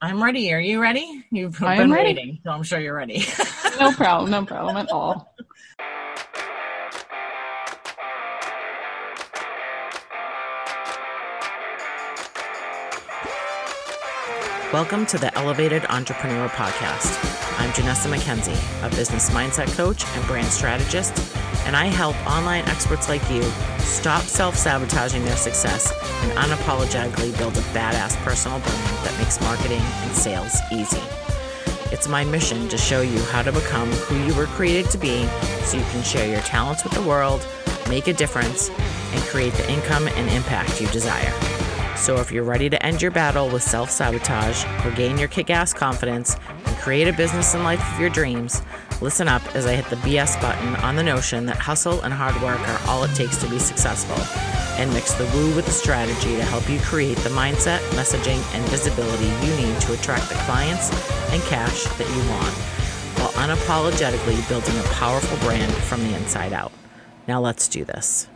I'm ready. Are you ready? You've I been am ready. waiting, so I'm sure you're ready. No problem. No problem at all. Welcome to the Elevated Entrepreneur Podcast. I'm Janessa McKenzie, a business mindset coach and brand strategist, and I help online experts like you stop self sabotaging their success and unapologetically build a badass personal brand that makes marketing and sales easy. It's my mission to show you how to become who you were created to be so you can share your talents with the world, make a difference, and create the income and impact you desire. So if you're ready to end your battle with self sabotage, regain your kick ass confidence, and create a business and life of your dreams, listen up as I hit the BS button on the notion that hustle and hard work are all it takes to be successful, and mix the woo with the strategy to help you create the mindset, messaging, and visibility you need to attract the clients and cash that you want, while unapologetically building a powerful brand from the inside out. Now let's do this.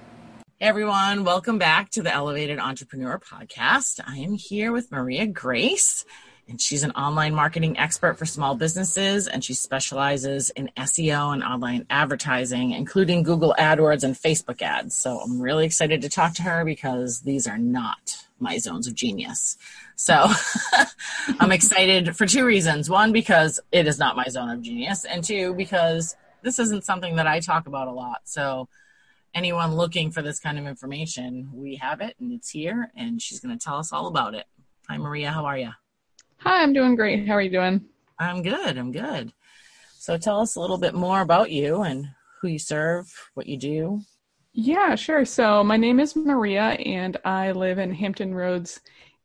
Hey everyone, welcome back to the Elevated Entrepreneur Podcast. I am here with Maria Grace, and she's an online marketing expert for small businesses, and she specializes in SEO and online advertising, including Google AdWords and Facebook ads. So I'm really excited to talk to her because these are not my zones of genius. So I'm excited for two reasons. One, because it is not my zone of genius, and two, because this isn't something that I talk about a lot. So anyone looking for this kind of information, we have it and it's here, and she's going to tell us all about it. Hi, Maria. How are you? Hi, I'm doing great. How are you doing? I'm good. I'm good. So tell us a little bit more about you and who you serve, what you do. Yeah, sure. So my name is Maria, and I live in Hampton Roads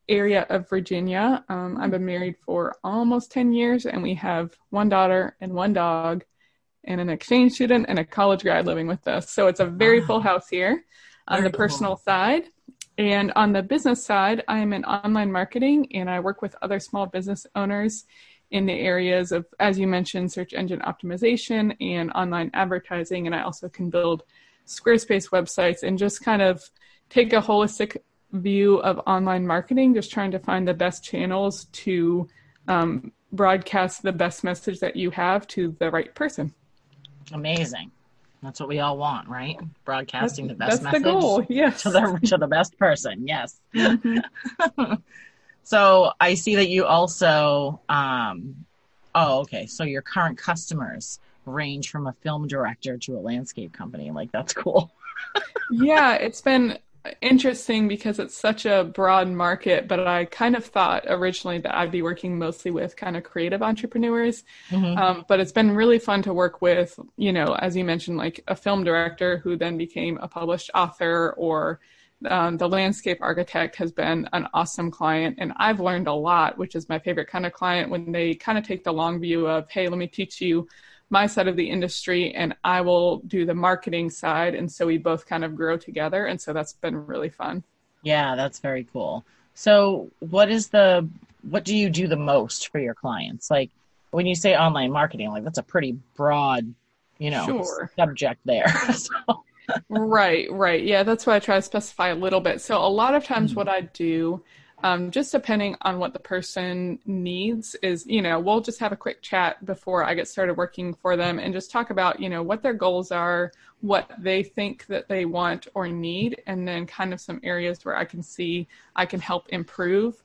area of Virginia. Um, I've been married for almost 10 years, and we have one daughter and one dog, and an exchange student and a college grad living with us. So it's a very full house here on Very the personal cool. side. And on the business side, I'm in online marketing and I work with other small business owners in the areas of, as you mentioned, search engine optimization and online advertising. And I also can build Squarespace websites and just kind of take a holistic view of online marketing, just trying to find the best channels to um, broadcast the best message that you have to the right person. Amazing. That's what we all want, right? Broadcasting the best That's the message goal. Yes. to the to the best person. Yes. Mhm. So I see that you also. Um, oh, okay. So your current customers range from a film director to a landscape company. Like that's cool. yeah, it's been interesting because it's such a broad market, but I kind of thought originally that I'd be working mostly with kind of creative entrepreneurs. Mhm. Um, but it's been really fun to work with, you know, as you mentioned, like a film director who then became a published author or um, the landscape architect has been an awesome client. And I've learned a lot, which is my favorite kind of client when they kind of take the long view of, hey, let me teach you my side of the industry and I will do the marketing side. And so we both kind of grow together. And so that's been really fun. Yeah, that's very cool. So, what is the what do you do the most for your clients? Like when you say online marketing, like that's a pretty broad, you know, Sure. subject there. so, Right, right. Yeah, that's why I try to specify a little bit. So a lot of times hmm. what I do, um, just depending on what the person needs is, you know, we'll just have a quick chat before I get started working for them and just talk about, you know, what their goals are, what they think that they want or need, and then kind of some areas where I can see I can help improve.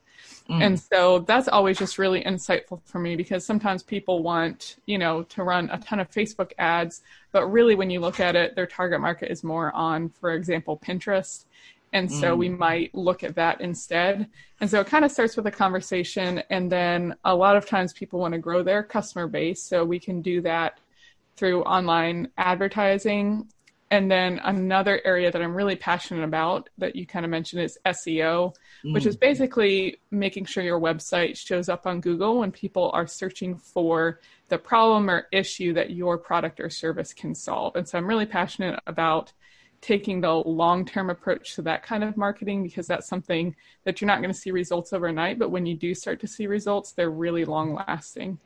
Mm. And so that's always just really insightful for me because sometimes people want, you know, to run a ton of Facebook ads, but really when you look at it, their target market is more on, for example, Pinterest. And so Mm. we might look at that instead. And so it kind of starts with a conversation. And then a lot of times people want to grow their customer base. So we can do that through online advertising. And then another area that I'm really passionate about that you kind of mentioned is SEO, which Mm. is basically making sure your website shows up on Google when people are searching for the problem or issue that your product or service can solve. And so I'm really passionate about taking the long term approach to that kind of marketing because that's something that you're not going to see results overnight. But when you do start to see results, they're really long lasting.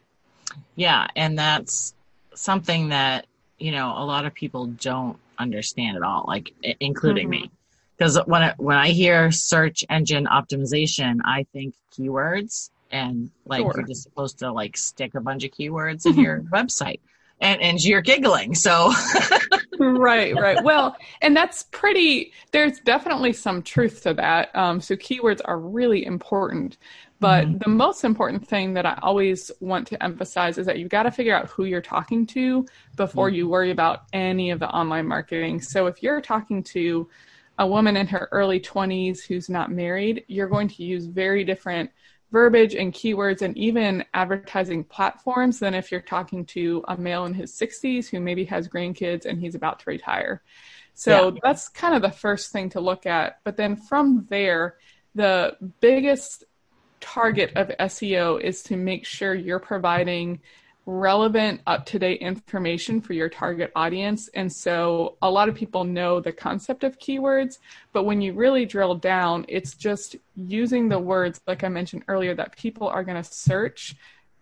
Yeah, and that's something that you know a lot of people don't understand at all, like including me. Mm-hmm. Because when I, when I hear search engine optimization, I think keywords and like Sure. you're just supposed to like stick a bunch of keywords in your website and and you're giggling so right, right. Well, and that's pretty, there's definitely some truth to that. Um, so keywords are really important. But Mhm. the most important thing that I always want to emphasize is that you've got to figure out who you're talking to before you worry about any of the online marketing. So if you're talking to a woman in her early 20s who's not married, you're going to use very different verbiage and keywords and even advertising platforms than if you're talking to a male in his 60s who maybe has grandkids and he's about to retire. So Yeah. that's kind of the first thing to look at. But then from there, the biggest target of SEO is to make sure you're providing relevant, up to date information for your target audience. And so a lot of people know the concept of keywords, but when you really drill down, it's just using the words, like I mentioned earlier, that people are going to search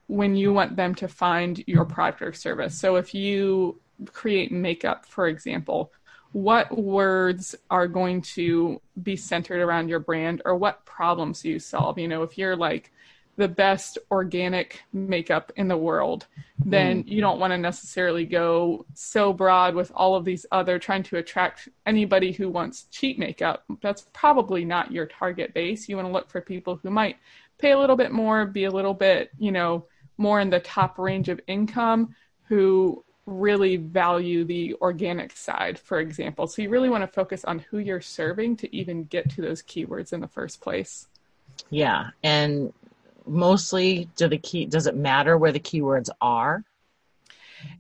when you want them to find your product or service. So if you create makeup, for example, what words are going to be centered around your brand or what problems do you solve? You know, if you're like, the best organic makeup in the world, then hmm. you don't want to necessarily go so broad with all of these other trying to attract anybody who wants cheap makeup. That's probably not your target base. You want to look for people who might pay a little bit more, be a little bit, you know, more in the top range of income who really value the organic side, for example. So you really want to focus on who you're serving to even get to those keywords in the first place. yeah and mostly do the key does it matter where the keywords are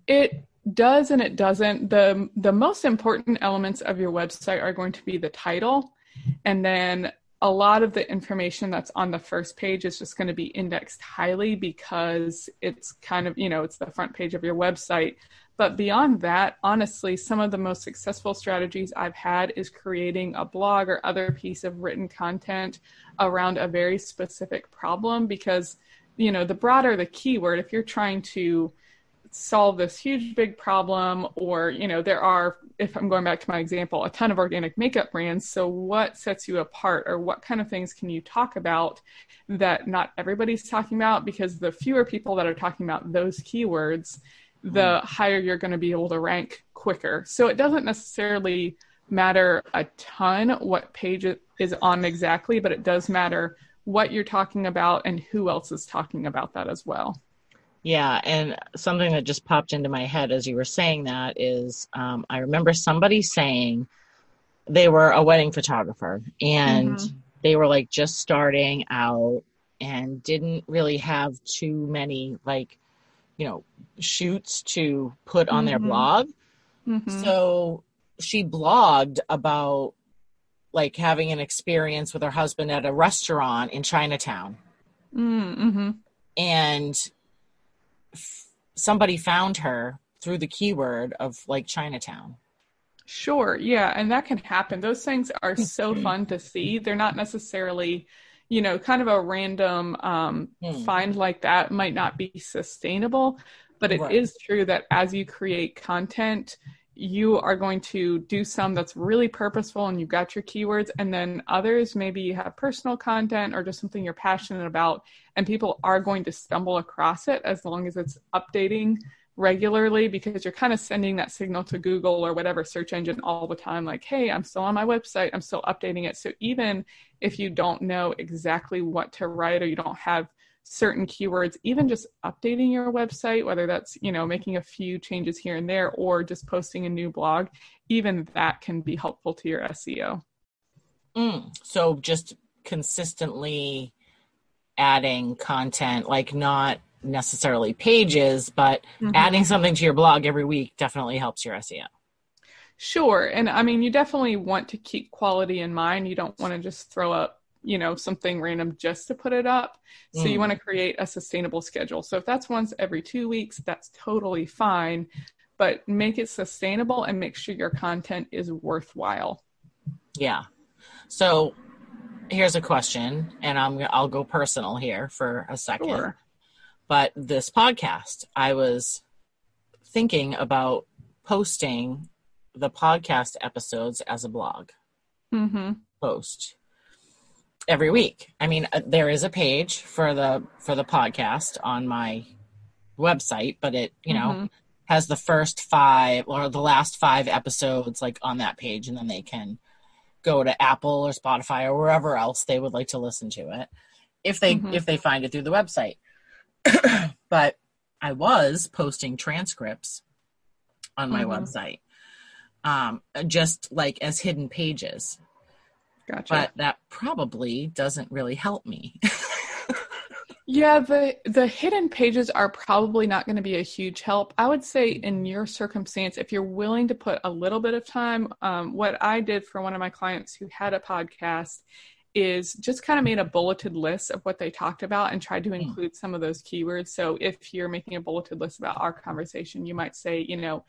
It does and it doesn't. The the most important elements of your website are going to be the title and then a lot of the information that's on the first page is just going to be indexed highly because it's kind of, you know, it's the front page of your website. But beyond that, honestly, some of the most successful strategies I've had is creating a blog or other piece of written content around a very specific problem because, you know, the broader the keyword, if you're trying to solve this huge big problem or you know there are if i'm going back to my example a ton of organic makeup brands. So what sets you apart or what kind of things can you talk about that not everybody's talking about? Because the fewer people that are talking about those keywords the mm. higher you're going to be able to rank quicker. So it doesn't necessarily matter a ton what page it is on exactly but it does matter what you're talking about and who else is talking about that as well Yeah, and something that just popped into my head as you were saying that is um, I remember somebody saying they were a wedding photographer and Mhm. they were like just starting out and didn't really have too many like, you know, shoots to put on their Mhm. blog. Mhm. So she blogged about like having an experience with her husband at a restaurant in Chinatown Mm-hmm. and f- somebody found her through the keyword of like Chinatown. Sure, yeah, and that can happen. Those things are so fun to see. They're not necessarily, you know, kind of a random um, Hmm. find like that might not be sustainable, but it is Right. true that as you create content, you are going to do some that's really purposeful and you've got your keywords, and then others, maybe you have personal content or just something you're passionate about, and people are going to stumble across it as long as it's updating regularly because you're kind of sending that signal to Google or whatever search engine all the time like, hey, I'm still on my website, I'm still updating it. So even if you don't know exactly what to write or you don't have certain keywords, even just updating your website, whether that's, you know, making a few changes here and there or just posting a new blog, even that can be helpful to your SEO. Mm. So just consistently adding content, like not necessarily pages, but Mhm. adding something to your blog every week definitely helps your SEO. Sure. And I mean, you definitely want to keep quality in mind. You don't want to just throw up, you know, something random just to put it up. So you Mm. want to create a sustainable schedule. So if that's once every two weeks, that's totally fine. But make it sustainable and make sure your content is worthwhile. Yeah. So here's a question, and I'm I'll go personal here for a second. Sure. But this podcast, I was thinking about posting the podcast episodes as a blog Mm-hmm. post. Every week. I mean, uh, there is a page for the for the podcast on my website, but it you know Mhm. has the first five or the last five episodes like on that page, and then they can go to Apple or Spotify or wherever else they would like to listen to it if they Mhm. if they find it through the website. but I was posting transcripts on my Mhm. website, um, just like as hidden pages Gotcha. but that probably doesn't really help me. Yeah, the the hidden pages are probably not going to be a huge help. I would say in your circumstance, if you're willing to put a little bit of time, um, what I did for one of my clients who had a podcast is just kind of made a bulleted list of what they talked about and tried to include some of those keywords. So if you're making a bulleted list about our conversation, you might say, you know,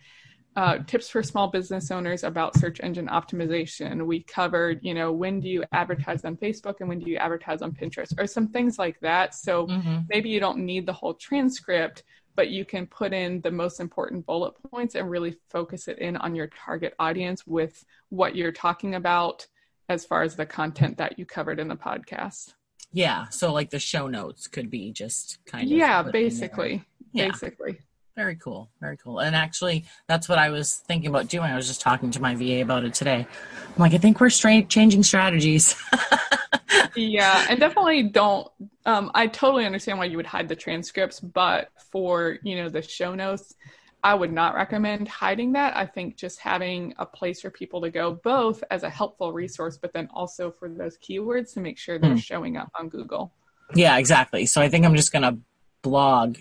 uh, tips for small business owners about search engine optimization. We covered, you know, when do you advertise on Facebook and when do you advertise on Pinterest, or some things like that. So Mhm. maybe you don't need the whole transcript, but you can put in the most important bullet points and really focus it in on your target audience with what you're talking about as far as the content that you covered in the podcast. Yeah, so like the show notes could be just kind of Yeah, put in there. basically. Yeah. Basically. Very cool, very cool. And actually, that's what I was thinking about doing. I was just talking to my VA about it today. I'm like, I think we're straight changing strategies. yeah and definitely don't um, i totally understand why you would hide the transcripts but for you know the show notes i would not recommend hiding that i think just having a place for people to go both as a helpful resource but then also for those keywords to make sure they're Hmm. showing up on google yeah, exactly. So I think I'm just gonna blog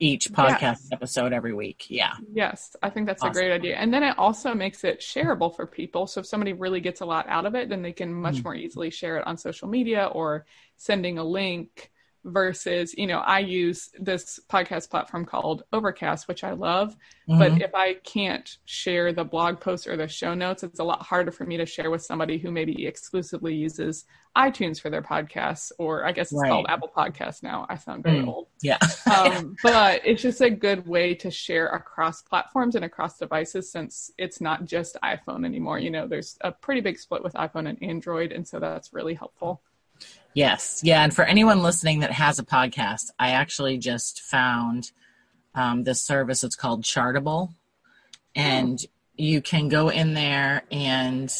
each podcast episode every week. Yeah. yes i think that's Awesome. a great idea and then it also makes it shareable for people so if somebody really gets a lot out of it then they can much Hmm. more easily share it on social media or sending a link versus you know i use this podcast platform called overcast which i love Mhm. but if i can't share the blog post or the show notes it's a lot harder for me to share with somebody who maybe exclusively uses itunes for their podcasts or i guess it's Right. called apple Podcasts now i sound very Mm. old yeah. um, but it's just a good way to share across platforms and across devices since it's not just iphone anymore you know there's a pretty big split with iphone and android and so that's really helpful Yes. Yeah. And for anyone listening that has a podcast, I actually just found um, this service. It's called Chartable. And you can go in there and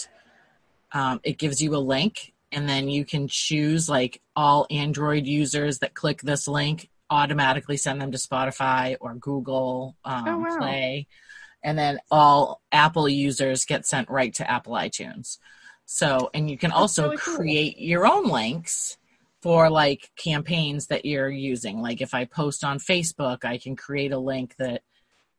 um, it gives you a link. And then you can choose like all Android users that click this link automatically send them to Spotify or Google um, Oh, wow. Play. And then all Apple users get sent right to Apple iTunes. So, and you can also really cool. create your own links for like campaigns that you're using. Like if I post on Facebook, I can create a link that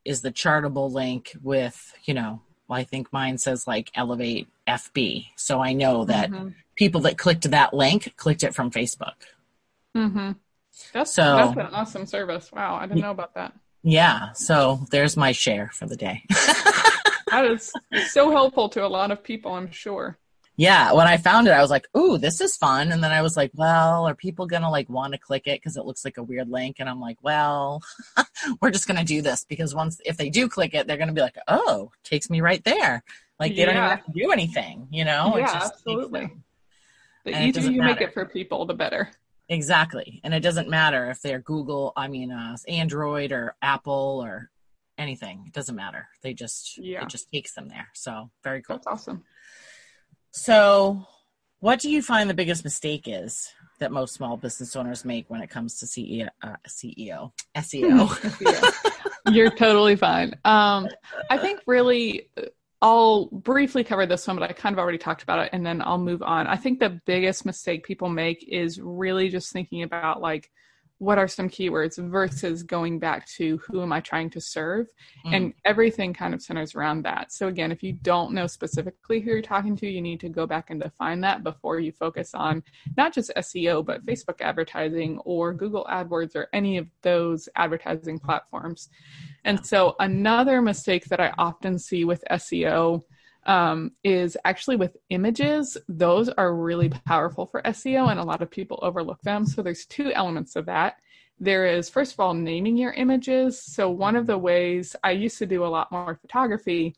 is the chartable link with, you know, well, I think mine says like Elevate FB. So I know that Mhm. people that clicked that link clicked it from Facebook. Mm-hmm. That's So- that's an awesome service. Wow, I didn't know about that. Yeah. So there's my share for the day. That is so helpful to a lot of people, I'm sure. Yeah. When I found it, I was like, ooh, this is fun. And then I was like, well, are people going to like want to click it because it looks like a weird link? And I'm like, well, we're just going to do this because once, if they do click it, they're going to be like, oh, takes me right there. Like they don't even have to do anything, you know? Yeah, absolutely. The And easier you make it for people, the better. Exactly. And it doesn't matter if they're Google, I mean, uh, Android or Apple or anything. It doesn't matter. They just, Yeah. it just takes them there. So very cool. That's awesome. So, what do you find the biggest mistake is that most small business owners make when it comes to CEO, uh, CEO, SEO? You're totally fine. Um, I think really, uh, I'll briefly cover this one, but I kind of already talked about it, and then I'll move on. I think the biggest mistake people make is really just thinking about like, what are some keywords versus going back to who am I trying to serve? Mm. And everything kind of centers around that. So, again, if you don't know specifically who you're talking to, you need to go back and define that before you focus on not just SEO, but Facebook advertising or Google AdWords or any of those advertising platforms. And so, another mistake that I often see with SEO um, is actually with images. Those are really powerful for SEO, and a lot of people overlook them. So, there's two elements of that. There is, first of all, naming your images. So, one of the ways I used to do a lot more photography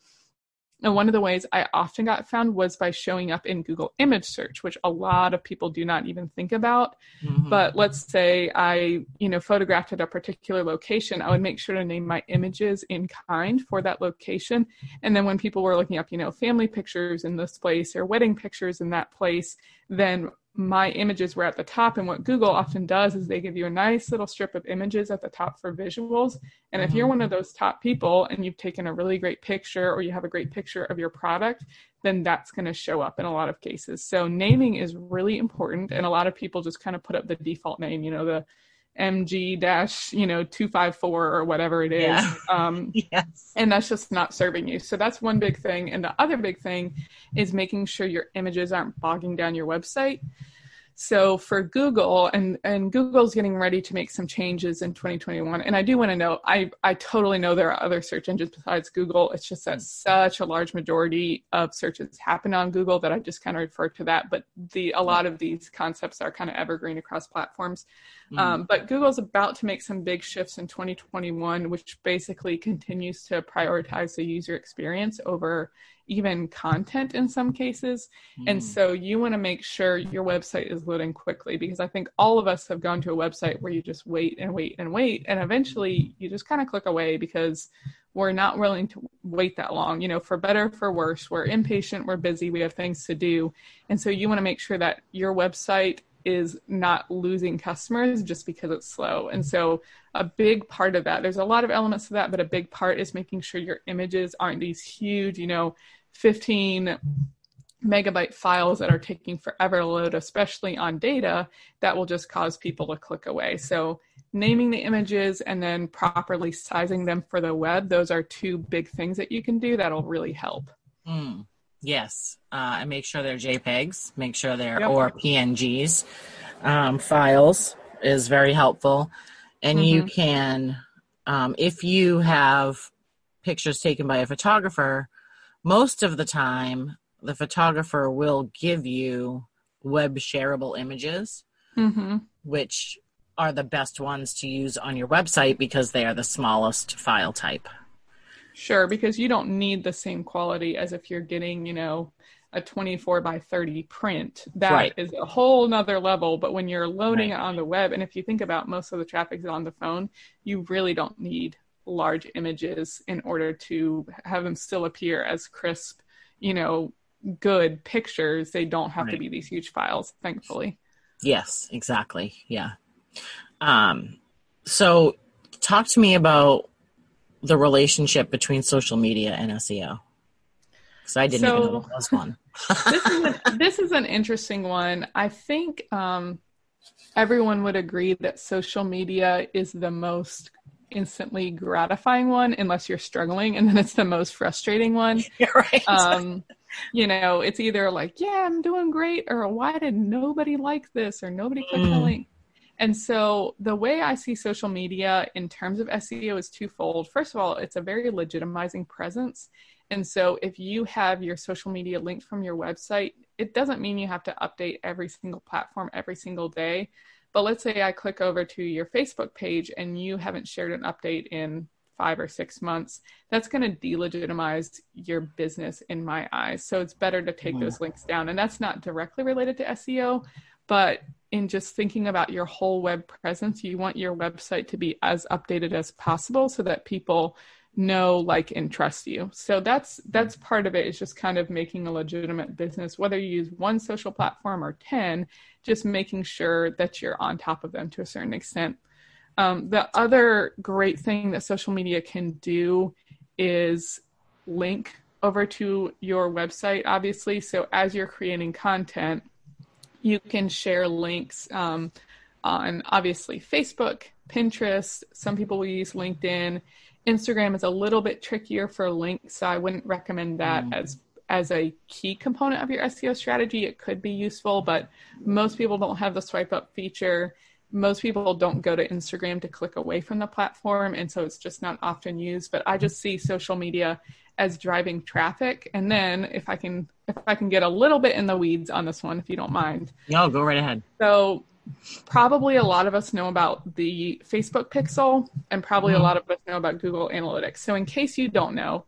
And one of the ways I often got found was by showing up in Google image search, which a lot of people do not even think about. Mm-hmm. But let's say I, you know, photographed at a particular location, I would make sure to name my images in kind for that location. And then when people were looking up, you know, family pictures in this place or wedding pictures in that place, then my images were at the top. And what Google often does is they give you a nice little strip of images at the top for visuals. And if you're one of mm-hmm. those top people and you've taken a really great picture or you have a great picture of your product, then that's going to show up in a lot of cases. So naming is really important. And a lot of people just kind of put up the default name, you know, the mg dash you know 254 or whatever it is yeah. um, yes. and that's just not serving you so that's one big thing and the other big thing is making sure your images aren't bogging down your website so for Google, and and Google's getting ready to make some changes in 2021. And I do want to know, I I totally know there are other search engines besides Google. It's just that such a large majority of searches happen on Google that I just kind of refer to that. But the a lot of these concepts are kind of evergreen across platforms. Mm-hmm. Um, but Google's about to make some big shifts in 2021, which basically continues to prioritize the user experience over even content in some cases. Mm. And hmm. so you want to make sure your website is loading quickly because I think all of us have gone to a website where you just wait and wait and wait. And eventually you just kind of click away because we're not willing to wait that long. You know, for better, for worse, we're impatient, we're busy, we have things to do. And so you want to make sure that your website is not losing customers just because it's slow. And so a big part of that, there's a lot of elements to that, but a big part is making sure your images aren't these huge, you know, 15 megabyte files that are taking forever to load, especially on data, that will just cause people to click away. So naming the images and then properly sizing them for the web, those are two big things that you can do that'll really help. Mm. Yes, uh, and make sure they're JPEGs, make sure they're yep. or PNGs. Um, files is very helpful, and mm-hmm. you can, um, if you have pictures taken by a photographer, most of the time the photographer will give you web shareable images, mm-hmm. which are the best ones to use on your website because they are the smallest file type. Sure, because you don't need the same quality as if you're getting, you know, a 24 by 30 print. That right. is a whole nother level. But when you're loading right. it on the web, and if you think about most of the traffic is on the phone, you really don't need large images in order to have them still appear as crisp, you know, good pictures. They don't have right. to be these huge files, thankfully. Yes, exactly. Yeah. Um, so talk to me about the relationship between social media and SEO? Because I didn't so, even know there was one. this, is a, this is an interesting one. I think um, everyone would agree that social media is the most instantly gratifying one, unless you're struggling, and then it's the most frustrating one. Yeah, right. Um, you know, it's either like, yeah, I'm doing great, or why did nobody like this, or nobody clicked mm. the link. And so the way I see social media in terms of SEO is twofold. First of all, it's a very legitimizing presence. And so if you have your social media linked from your website, it doesn't mean you have to update every single platform every single day. But let's say I click over to your Facebook page and you haven't shared an update in five or six months, that's going to delegitimize your business in my eyes. So it's better to take mm-hmm. those links down. And that's not directly related to SEO, but in just thinking about your whole web presence, you want your website to be as updated as possible so that people know like and trust you. So that's that's part of it is just kind of making a legitimate business whether you use one social platform or 10 just making sure that you're on top of them to a certain extent. Um, the other great thing that social media can do is link over to your website obviously. So as you're creating content you can share links um, on obviously Facebook, Pinterest. Some people will use LinkedIn. Instagram is a little bit trickier for links, so I wouldn't recommend that mm. as as a key component of your SEO strategy. It could be useful, but most people don't have the swipe up feature. Most people don't go to Instagram to click away from the platform, and so it's just not often used. But I just see social media as driving traffic. And then if I can if I can get a little bit in the weeds on this one, if you don't mind. No, go right ahead. So probably a lot of us know about the Facebook pixel and probably mm-hmm. a lot of us know about Google Analytics. So in case you don't know,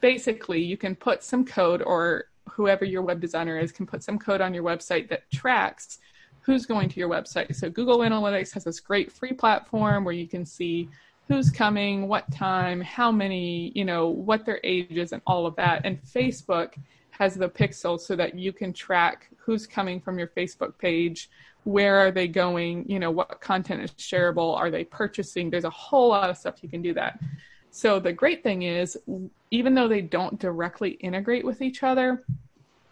basically you can put some code or whoever your web designer is can put some code on your website that tracks who's going to your website. So Google Analytics has this great free platform where you can see who's coming, what time, how many, you know, what their age is, and all of that. And Facebook has the pixel so that you can track who's coming from your Facebook page, where are they going, you know, what content is shareable, are they purchasing? There's a whole lot of stuff you can do that. So the great thing is, even though they don't directly integrate with each other,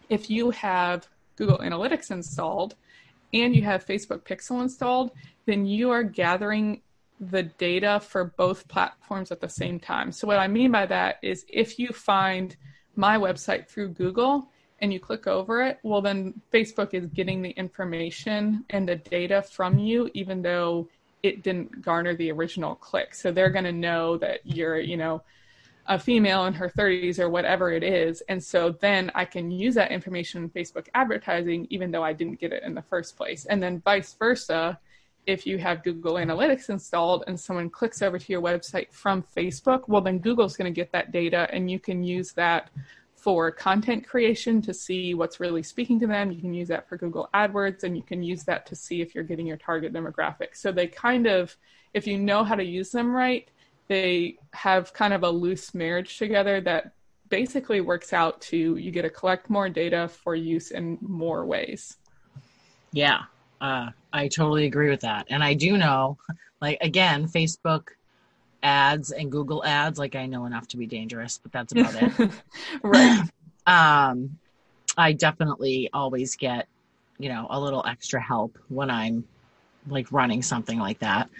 if you have Google Analytics installed and you have Facebook Pixel installed, then you are gathering the data for both platforms at the same time. So, what I mean by that is if you find my website through Google and you click over it, well, then Facebook is getting the information and the data from you, even though it didn't garner the original click. So, they're going to know that you're, you know, a female in her 30s or whatever it is. And so then I can use that information in Facebook advertising, even though I didn't get it in the first place. And then vice versa if you have Google Analytics installed and someone clicks over to your website from Facebook, well, then Google's going to get that data and you can use that for content creation to see what's really speaking to them. You can use that for Google AdWords and you can use that to see if you're getting your target demographic. So they kind of, if you know how to use them right, they have kind of a loose marriage together that basically works out to you get to collect more data for use in more ways. Yeah, uh, I totally agree with that. And I do know, like, again, Facebook ads and Google ads, like, I know enough to be dangerous, but that's about it. right. Um, I definitely always get, you know, a little extra help when I'm like running something like that.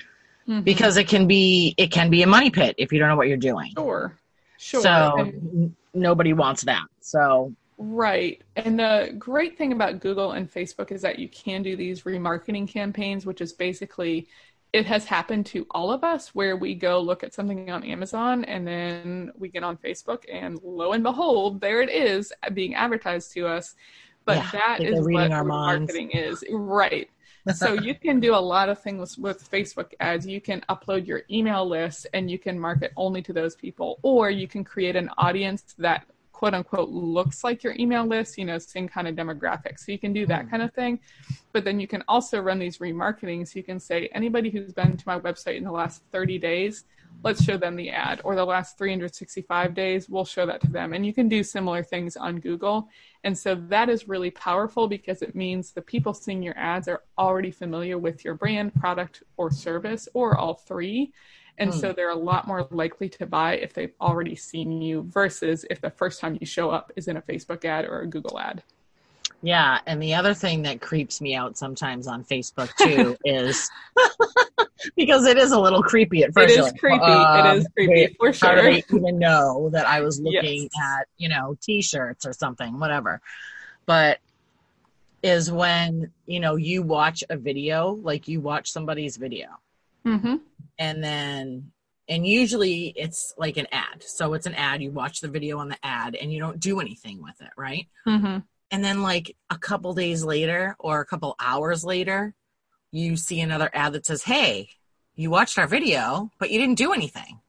Mm-hmm. Because it can be it can be a money pit if you don't know what you're doing. Sure. Sure. So and- nobody wants that. So Right. And the great thing about Google and Facebook is that you can do these remarketing campaigns, which is basically it has happened to all of us where we go look at something on Amazon and then we get on Facebook and lo and behold, there it is being advertised to us. But yeah, that is what remarketing is. Right. so you can do a lot of things with Facebook ads. You can upload your email list and you can market only to those people, or you can create an audience that quote unquote looks like your email list, you know, same kind of demographic. So you can do that hmm. kind of thing. But then you can also run these remarketing. So you can say, anybody who's been to my website in the last 30 days, let's show them the ad. Or the last 365 days, we'll show that to them. And you can do similar things on Google. And so that is really powerful because it means the people seeing your ads are already familiar with your brand, product, or service, or all three. And mm. so they're a lot more likely to buy if they've already seen you versus if the first time you show up is in a Facebook ad or a Google ad. Yeah, and the other thing that creeps me out sometimes on Facebook too is because it is a little creepy at first. It is creepy. Um, it is creepy for sure. How do they even know that I was looking yes. at you know T-shirts or something, whatever? But is when you know you watch a video, like you watch somebody's video, mm-hmm. And then and usually it's like an ad. So it's an ad. You watch the video on the ad and you don't do anything with it right? Mm-hmm. and then like a couple days later or a couple hours later you see another ad that says hey you watched our video but you didn't do anything.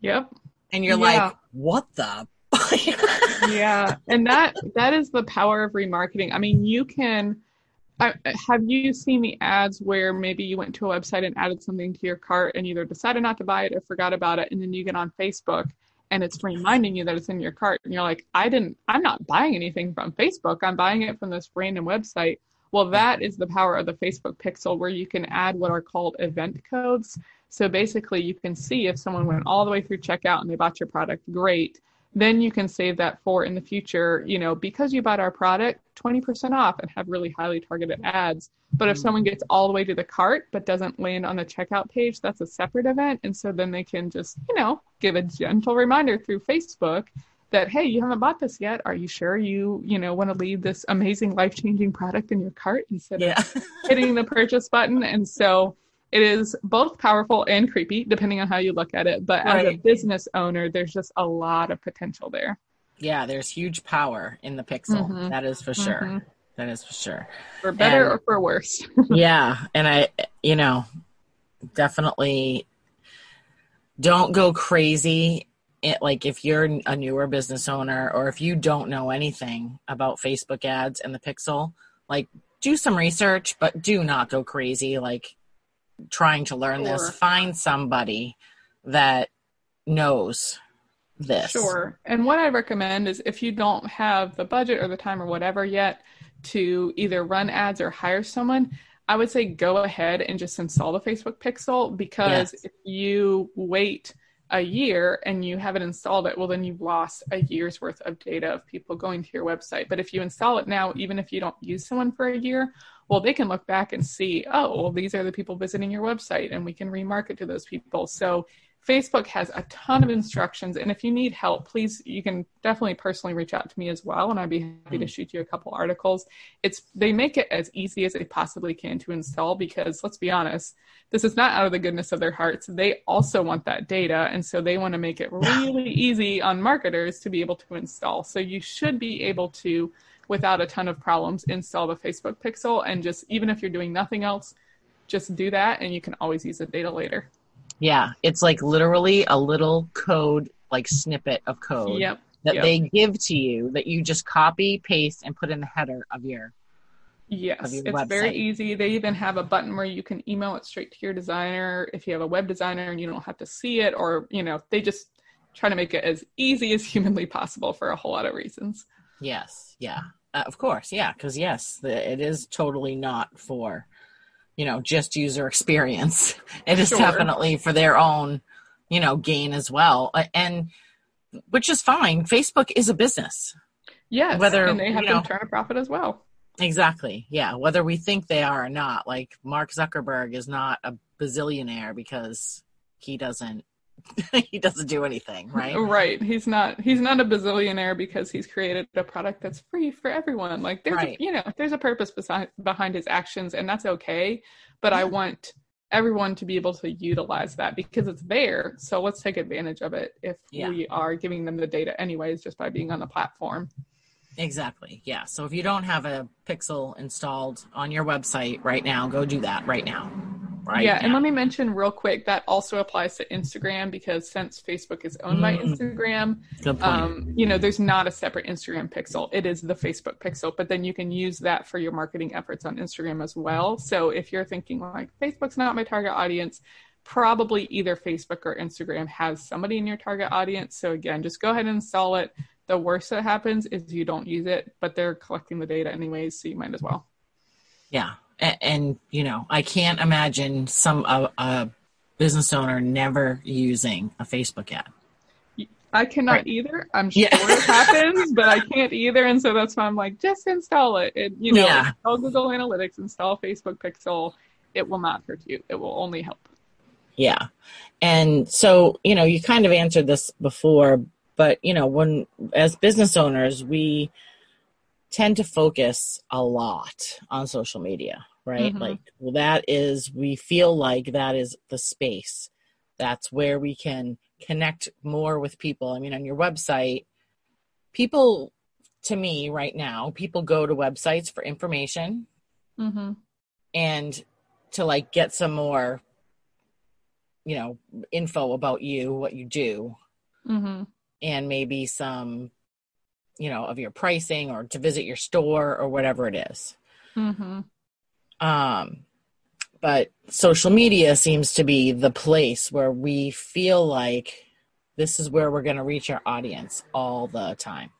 Yep. And you're yeah. like what the yeah. And that that is the power of remarketing. I mean you can I, have you seen the ads where maybe you went to a website and added something to your cart and either decided not to buy it or forgot about it, and then you get on Facebook and it's reminding you that it's in your cart, and you're like, I didn't, I'm not buying anything from Facebook. I'm buying it from this random website. Well, that is the power of the Facebook Pixel, where you can add what are called event codes. So basically, you can see if someone went all the way through checkout and they bought your product, great then you can save that for in the future, you know, because you bought our product, 20% off and have really highly targeted ads. But if mm. someone gets all the way to the cart but doesn't land on the checkout page, that's a separate event. And so then they can just, you know, give a gentle reminder through Facebook that hey you haven't bought this yet are you sure you you know want to leave this amazing life-changing product in your cart instead yeah. of hitting the purchase button and so it is both powerful and creepy depending on how you look at it but right. as a business owner there's just a lot of potential there yeah there's huge power in the pixel mm-hmm. that is for sure mm-hmm. that is for sure for better and, or for worse yeah and i you know definitely don't go crazy it, like if you're a newer business owner or if you don't know anything about Facebook ads and the pixel, like do some research, but do not go crazy like trying to learn sure. this. Find somebody that knows this. Sure. And what I recommend is if you don't have the budget or the time or whatever yet to either run ads or hire someone, I would say go ahead and just install the Facebook Pixel because yes. if you wait a year and you haven't installed it, well, then you've lost a year's worth of data of people going to your website. But if you install it now, even if you don't use someone for a year, well, they can look back and see, oh, well, these are the people visiting your website, and we can remarket to those people. So Facebook has a ton of instructions, and if you need help, please you can definitely personally reach out to me as well, and I'd be happy to mm. shoot you a couple articles. It's they make it as easy as they possibly can to install because let's be honest, this is not out of the goodness of their hearts. They also want that data, and so they want to make it really easy on marketers to be able to install. So you should be able to, without a ton of problems, install the Facebook Pixel, and just even if you're doing nothing else, just do that, and you can always use the data later. Yeah, it's like literally a little code, like snippet of code yep. that yep. they give to you that you just copy, paste, and put in the header of your. Yes, it's website. very easy. They even have a button where you can email it straight to your designer if you have a web designer and you don't have to see it, or you know, they just try to make it as easy as humanly possible for a whole lot of reasons. Yes, yeah, uh, of course, yeah, because yes, the, it is totally not for you know just user experience. It is sure. definitely for their own you know gain as well. Uh, and which is fine. Facebook is a business. Yes whether and they have to know, turn a profit as well. Exactly yeah. Whether we think they are or not like mark zuckerberg is not a bazillionaire because he doesn't he doesn't do anything, right? Right. He's not he's not a bazillionaire because he's created a product that's free for everyone. Like there's right. a, you know, there's a purpose beside, behind his actions and that's okay, but. I want everyone to be able to utilize that because it's there. So let's take advantage of it if yeah. we are giving them the data anyways just by being on the platform. Exactly. Yeah. So if you don't have a Pixel installed on your website right now, go do that right now right? Yeah, and let me mention real quick that also applies to Instagram because since Facebook is owned mm. by Instagram, um, you know, there's not a separate Instagram pixel. It is the Facebook pixel, but then you can use that for your marketing efforts on Instagram as well. So if you're thinking like Facebook's not my target audience, probably either Facebook or Instagram has somebody in your target audience. So again, just go ahead and install it. The worst that happens is you don't use it, but they're collecting the data anyways, so you might as well. Yeah, and, and you know, I can't imagine some a, a, business owner never using a Facebook ad. I cannot right. either. I'm sure yeah. it happens, but I can't either, and so that's why I'm like, just install it. And you know, yeah. install Google Analytics, install Facebook Pixel. It will not hurt you. It will only help. Yeah, and so you know, you kind of answered this before, but you know, when as business owners, we tend to focus a lot on social media, right? Mm-hmm. Like, well, that is, we feel like that is the space. That's where we can connect more with people. I mean, on your website, people, to me right now, people go to websites for information mm-hmm. and to like get some more, you know, info about you, what you do. Mm-hmm. And maybe some you know of your pricing or to visit your store or whatever it is. Mm-hmm. um but social media seems to be the place where we feel like this is where we're going to reach our audience all the time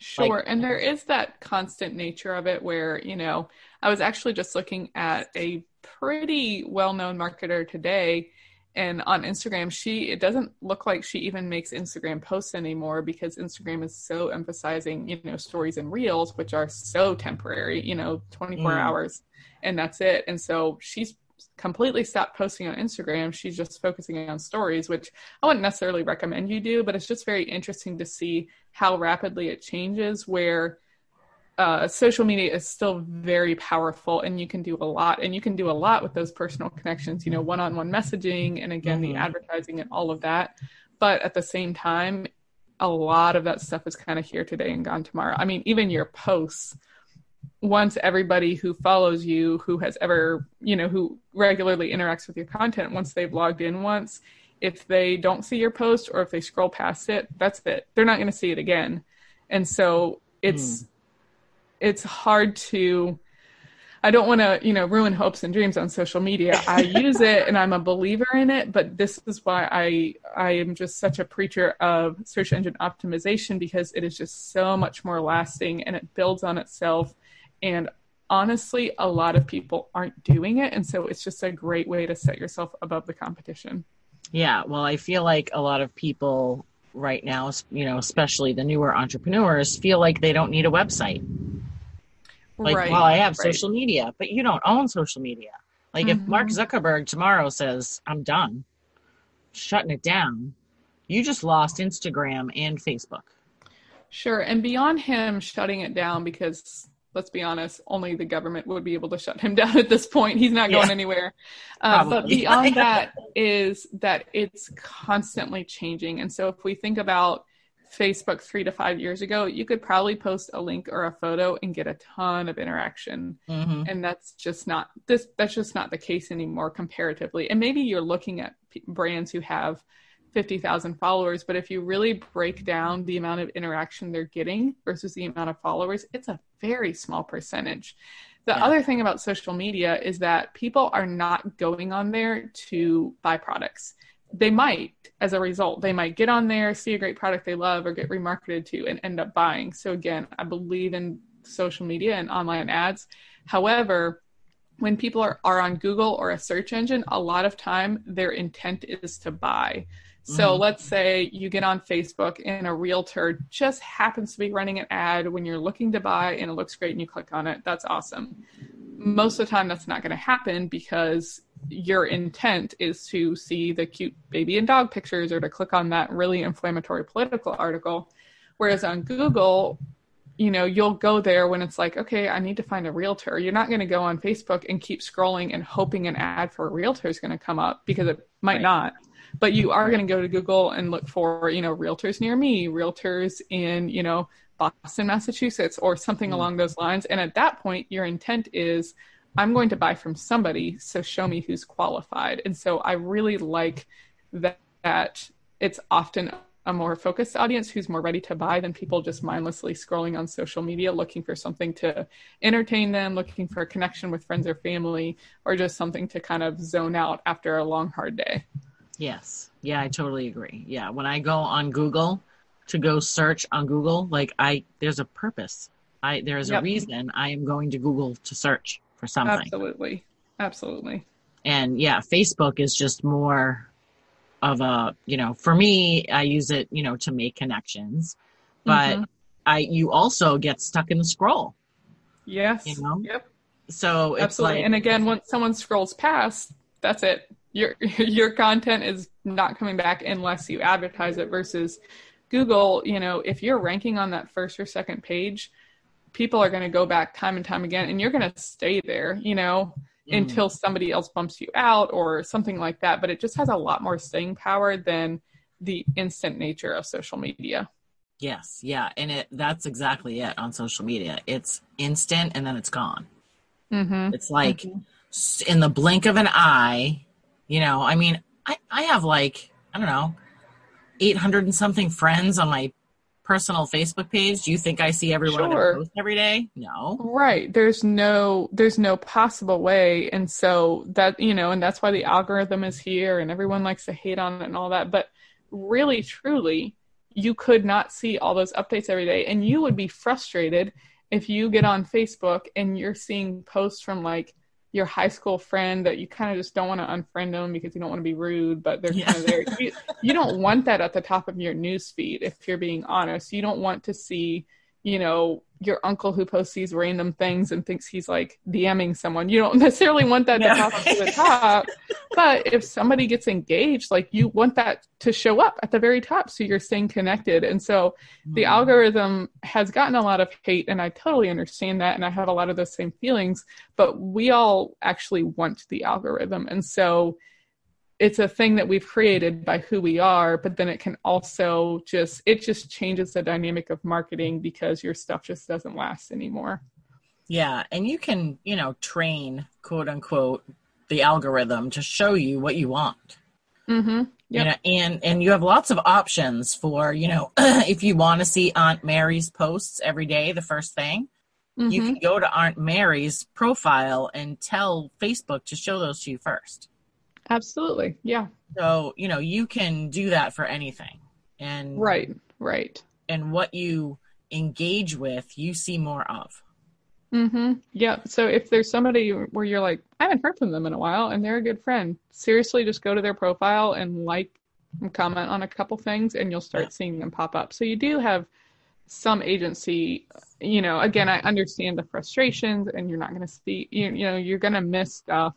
Sure. Like, and there is that constant nature of it where, you know, I was actually just looking at a pretty well known marketer today and on Instagram, she it doesn't look like she even makes Instagram posts anymore because Instagram is so emphasizing, you know, stories and reels, which are so temporary, you know, 24 mm. hours and that's it. And so she's completely stopped posting on Instagram. She's just focusing on stories, which I wouldn't necessarily recommend you do, but it's just very interesting to see how rapidly it changes where uh, social media is still very powerful and you can do a lot and you can do a lot with those personal connections you know one-on-one messaging and again mm-hmm. the advertising and all of that but at the same time a lot of that stuff is kind of here today and gone tomorrow i mean even your posts once everybody who follows you who has ever you know who regularly interacts with your content once they've logged in once if they don't see your post or if they scroll past it, that's it. They're not going to see it again. And so it's mm. It's hard to I don't want to, you know, ruin hopes and dreams on social media. I use it and I'm a believer in it, but this is why I I am just such a preacher of search engine optimization because it is just so much more lasting and it builds on itself and honestly a lot of people aren't doing it and so it's just a great way to set yourself above the competition. Yeah, well, I feel like a lot of people right now, you know, especially the newer entrepreneurs feel like they don't need a website like, right, well, I have right. social media, but you don't own social media. Like, mm-hmm. if Mark mm-hmm. Zuckerberg tomorrow says, I'm done, shutting it down, you just lost Instagram and Facebook. Sure. And beyond him shutting it down, because let's be honest, only the government would be able to shut him down at this point. He's not going yeah. anywhere. Uh, but beyond that is that it's constantly changing. And so if we think about Facebook three to five years ago, you could probably post a link or a photo and get a ton of interaction. Mm-hmm. And that's just not this. That's just not the case anymore comparatively. And maybe you're looking at p- brands who have fifty thousand followers, but if you really break down the amount of interaction they're getting versus the amount of followers, it's a very small percentage. The yeah. other thing about social media is that people are not going on there to buy products they might as a result they might get on there see a great product they love or get remarketed to and end up buying. So again i believe in social media and online ads. However when people are, are on google or a search engine a lot of time their intent is to buy. So mm-hmm. let's say you get on facebook and a realtor just happens to be running an ad when you're looking to buy and it looks great and you click on it. That's awesome most of the time that's not going to happen because your intent is to see the cute baby and dog pictures or to click on that really inflammatory political article. Whereas on Google, you know, you'll go there when it's like, okay, I need to find a realtor. You're not going to go on Facebook and keep scrolling and hoping an ad for a realtor is going to come up because it might right. not. But you are going to go to Google and look for, you know, realtors near me, realtors in, you know, Boston, Massachusetts, or something mm. along those lines. And at that point, your intent is, I'm going to buy from somebody, so show me who's qualified. And so I really like that, that it's often a more focused audience who's more ready to buy than people just mindlessly scrolling on social media looking for something to entertain them, looking for a connection with friends or family, or just something to kind of zone out after a long, hard day. Yes. Yeah, I totally agree. Yeah. When I go on Google to go search on Google, like I, there's a purpose. I, there's yep. a reason I am going to Google to search for something. Absolutely. Absolutely. And yeah, Facebook is just more of a, you know, for me, I use it, you know, to make connections, but mm-hmm. I, you also get stuck in the scroll. Yes. You know? Yep. So Absolutely. Like, and again, once someone scrolls past, that's it. Your, your content is not coming back unless you advertise it versus Google, you know, if you're ranking on that first or second page, people are going to go back time and time again and you're going to stay there you know mm. until somebody else bumps you out or something like that but it just has a lot more staying power than the instant nature of social media yes yeah and it that's exactly it on social media it's instant and then it's gone mm-hmm. it's like mm-hmm. in the blink of an eye you know i mean i i have like i don't know 800 and something friends on my personal Facebook page, do you think I see everyone sure. every day? No. Right. There's no there's no possible way. And so that you know, and that's why the algorithm is here and everyone likes to hate on it and all that. But really truly, you could not see all those updates every day. And you would be frustrated if you get on Facebook and you're seeing posts from like your high school friend that you kind of just don't want to unfriend them because you don't want to be rude, but they're yeah. kind of there. You, you don't want that at the top of your news feed, if you're being honest. You don't want to see, you know, your uncle who posts these random things and thinks he's like DMing someone. You don't necessarily want that no. to pop up to the top. but if somebody gets engaged, like you want that to show up at the very top so you're staying connected. And so mm-hmm. the algorithm has gotten a lot of hate and I totally understand that and I have a lot of those same feelings, but we all actually want the algorithm. And so it's a thing that we've created by who we are but then it can also just it just changes the dynamic of marketing because your stuff just doesn't last anymore yeah and you can you know train quote unquote the algorithm to show you what you want Mm-hmm. You know, and and you have lots of options for you know if you want to see Aunt Mary's posts every day, the first thing Mm-hmm. you can go to Aunt Mary's profile and tell Facebook to show those to you first. Absolutely. Yeah. So you know you can do that for anything, and Right. Right. and what you engage with, you see more of. Mm-hmm. Yeah. So if there's somebody where you're like, I haven't heard from them in a while and they're a good friend, seriously just go to their profile and like and comment on a couple things and you'll start Yeah. seeing them pop up. So you do have some agency, you know, again, I understand the frustrations and you're not going to see, you, you know, you're going to miss stuff,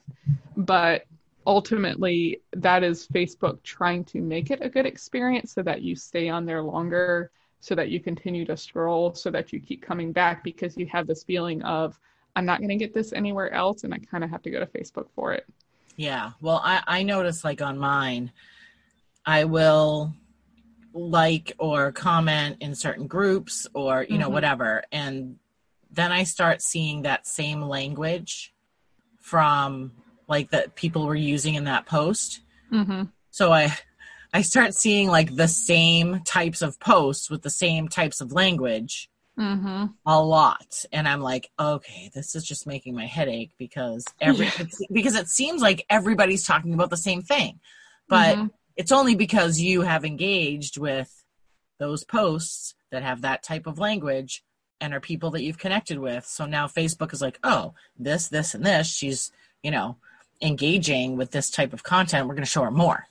but ultimately that is Facebook trying to make it a good experience so that you stay on there longer so that you continue to scroll, so that you keep coming back because you have this feeling of, I'm not going to get this anywhere else, and I kind of have to go to Facebook for it. Yeah. Well, I, I notice like on mine, I will like or comment in certain groups or, you know, Mhm. whatever. And then I start seeing that same language from like that people were using in that post. Mm-hmm. So I I start seeing like the same types of posts with the same types of language Mm-hmm. a lot and i'm like okay this is just making my headache because every because it seems like everybody's talking about the same thing but Mhm. it's only because you have engaged with those posts that have that type of language and are people that you've connected with so now facebook is like oh this this and this she's you know engaging with this type of content we're going to show her more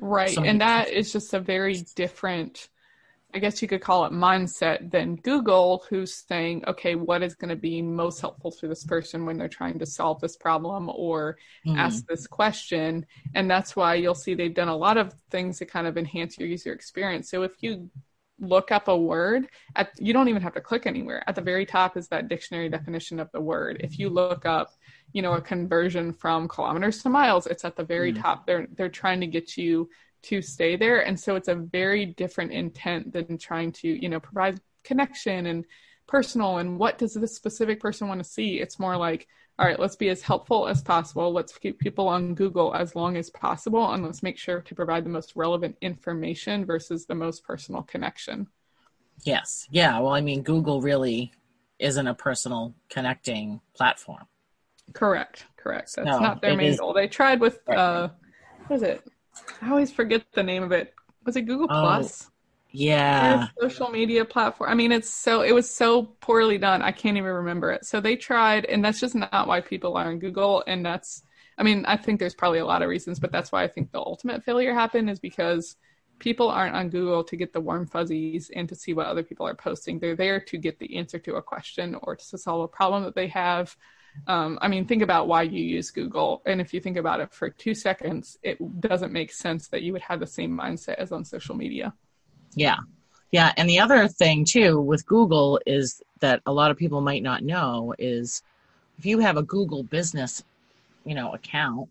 Right. So and that is just a very different, I guess you could call it mindset than Google, who's saying, okay, what is going to be most helpful to this person when they're trying to solve this problem or Mhm. ask this question. And that's why you'll see they've done a lot of things to kind of enhance your user experience. So if you look up a word at you don't even have to click anywhere. At the very top is that dictionary definition of the word. If you look up you know a conversion from kilometers to miles it's at the very Mm. top. They're they're trying to get you to stay there. And so it's a very different intent than trying to you know provide connection and personal and what does this specific person want to see? It's more like all right let's be as helpful as possible. Let's keep people on google as long as possible and let's make sure to provide the most relevant information versus the most personal connection. Yes. Yeah well i mean google really isn't a personal connecting platform. Correct correct. That's No, not their main is- goal. They tried with uh what is it? I always forget the name of it. Was it google Oh, plus yeah social media platform. I mean, it's so it was so poorly done. I can't even remember it. So they tried, and that's just not why people are on Google. And that's, I mean, I think there's probably a lot of reasons, but that's why I think the ultimate failure happened is because people aren't on Google to get the warm fuzzies and to see what other people are posting. They're there to get the answer to a question or to solve a problem that they have. Um, I mean, think about why you use Google. And if you think about it for two seconds, it doesn't make sense that you would have the same mindset as on social media. Yeah. Yeah. And the other thing, too, with Google is that a lot of people might not know is if you have a Google business, you know, account,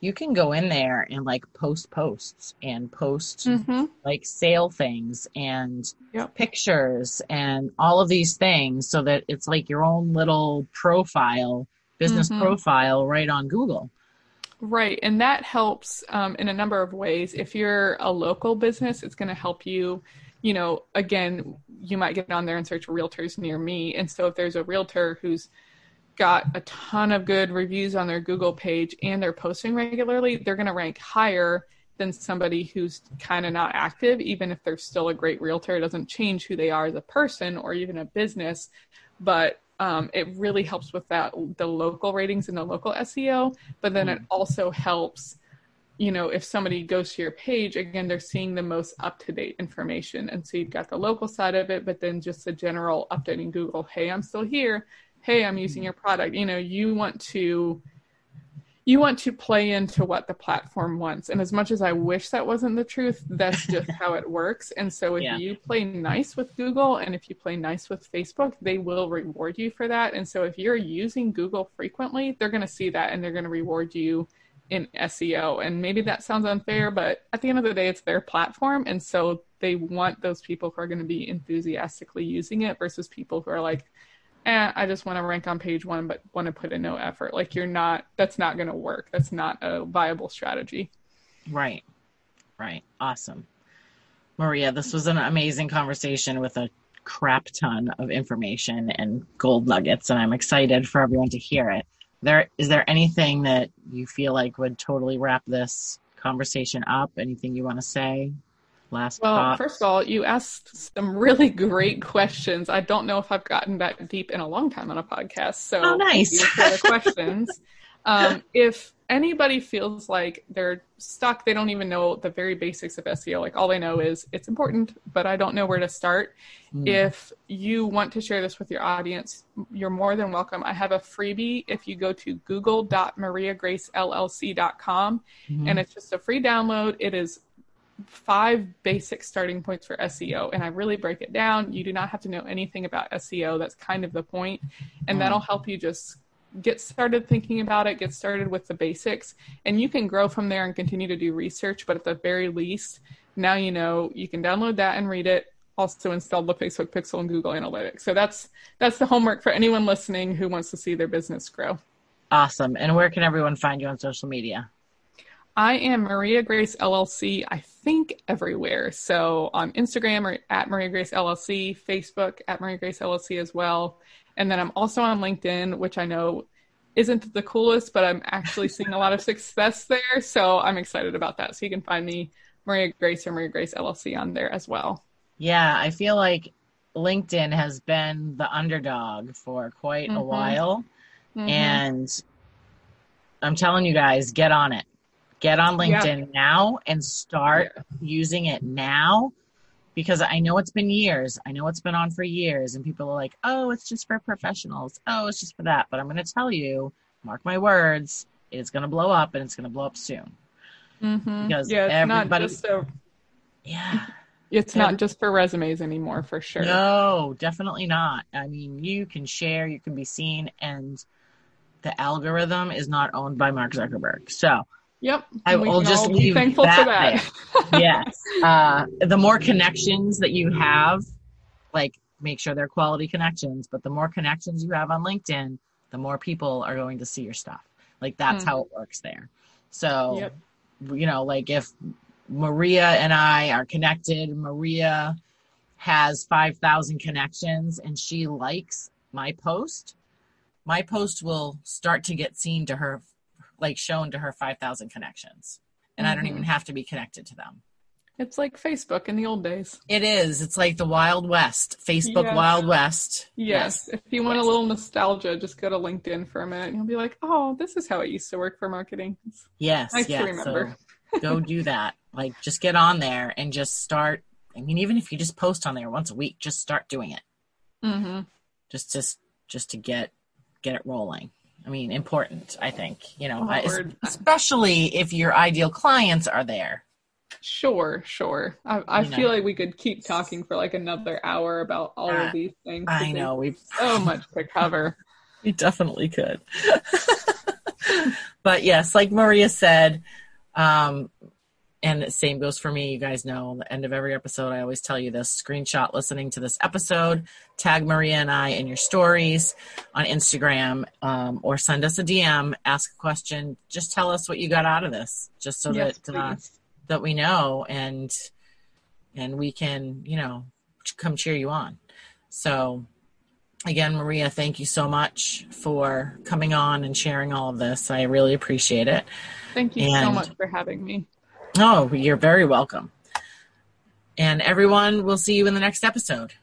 you can go in there and like post posts and post Mm-hmm. like sale things and Yep. pictures and all of these things so that it's like your own little profile, business Mhm. profile right on Google. Right, and that helps um, in a number of ways. If you're a local business, it's going to help you. You know, again, you might get on there and search realtors near me, and so if there's a realtor who's got a ton of good reviews on their Google page and they're posting regularly, they're going to rank higher than somebody who's kind of not active, even if they're still a great realtor. It doesn't change who they are as a person or even a business, but um, it really helps with that the local ratings and the local SEO. But then it also helps, you know, if somebody goes to your page again, they're seeing the most up to date information, and so you've got the local side of it, but then just the general updating Google. Hey, I'm still here. Hey, I'm using your product. You know, you want to you want to play into what the platform wants. And as much as I wish that wasn't the truth, that's just how it works. And so if Yeah. you play nice with Google and if you play nice with Facebook, they will reward you for that. And so if you're using Google frequently, they're going to see that and they're going to reward you in SEO. And maybe that sounds unfair, but at the end of the day, it's their platform. And so they want those people who are going to be enthusiastically using it versus people who are like, eh, I just want to rank on page one, but want to put in no effort. Like you're not, that's not going to work. That's not a viable strategy. Right. Right. Awesome. Maria, this was an amazing conversation with a crap ton of information and gold nuggets, and I'm excited for everyone to hear it. There is there anything that you feel like would totally wrap this conversation up? Anything you want to say? Last well, thoughts? first of all, you asked some really great questions. I don't know if I've gotten that deep in a long time on a podcast. So oh, nice. for the questions. um, if anybody feels like they're stuck, they don't even know the very basics of SEO. Like all they know is it's important, but I don't know where to start. Mm. If you want to share this with your audience, you're more than welcome. I have a freebie if you go to google.mariagracellc.com mm-hmm. and it's just a free download. It is five basic starting points for SEO and I really break it down. You do not have to know anything about SEO. That's kind of the point. And mm. that'll help you just get started thinking about it, get started with the basics, and you can grow from there and continue to do research. But at the very least, now you know you can download that and read it. Also install the Facebook Pixel and Google Analytics. So that's that's the homework for anyone listening who wants to see their business grow. Awesome. And where can everyone find you on social media? I am Maria Grace LLC, I think everywhere. So on Instagram or at Maria Grace LLC, Facebook at Maria Grace LLC as well. And then I'm also on LinkedIn, which I know isn't the coolest, but I'm actually seeing a lot of success there. So I'm excited about that. So you can find me, Maria Grace or Maria Grace LLC, on there as well. Yeah, I feel like LinkedIn has been the underdog for quite mm-hmm. a while. Mm-hmm. And I'm telling you guys, get on it. Get on LinkedIn yeah. now and start yeah. using it now because I know it's been years. I know it's been on for years, and people are like, oh, it's just for professionals. Oh, it's just for that. But I'm going to tell you, mark my words, it's going to blow up and it's going to blow up soon. Mm-hmm. Because yeah, it's everybody, not just a, yeah. It's not just for resumes anymore, for sure. No, definitely not. I mean, you can share, you can be seen, and the algorithm is not owned by Mark Zuckerberg. So Yep. I will just leave thankful that, for that. yes. Uh, the more connections that you have, like make sure they're quality connections, but the more connections you have on LinkedIn, the more people are going to see your stuff. Like that's mm. how it works there. So, yep. you know, like if Maria and I are connected, Maria has 5,000 connections and she likes my post, my post will start to get seen to her like shown to her 5,000 connections. And mm-hmm. I don't even mm-hmm. have to be connected to them. It's like Facebook in the old days. It is. It's like the Wild West, Facebook yes. Wild West. Yes. yes. If you want a little nostalgia, just go to LinkedIn for a minute and you'll be like, oh, this is how it used to work for marketing. It's yes. Nice yes. to remember. So go do that. Like just get on there and just start. I mean, even if you just post on there once a week, just start doing it. Mm-hmm. Just, just, just to get, get it rolling. I mean, important, I think, you know, especially if your ideal clients are there. Sure, sure. I, I feel know. like we could keep talking for like another hour about all uh, of these things. I know. We've so much to cover. we definitely could. but yes, like Maria said, um, and the same goes for me. You guys know, the end of every episode, I always tell you this screenshot listening to this episode, tag Maria and I in your stories on Instagram, um, or send us a DM, ask a question. Just tell us what you got out of this, just so yes, that uh, that we know and and we can, you know, come cheer you on. So, again, Maria, thank you so much for coming on and sharing all of this. I really appreciate it. Thank you and, so much for having me. Oh, you're very welcome. And everyone, we'll see you in the next episode.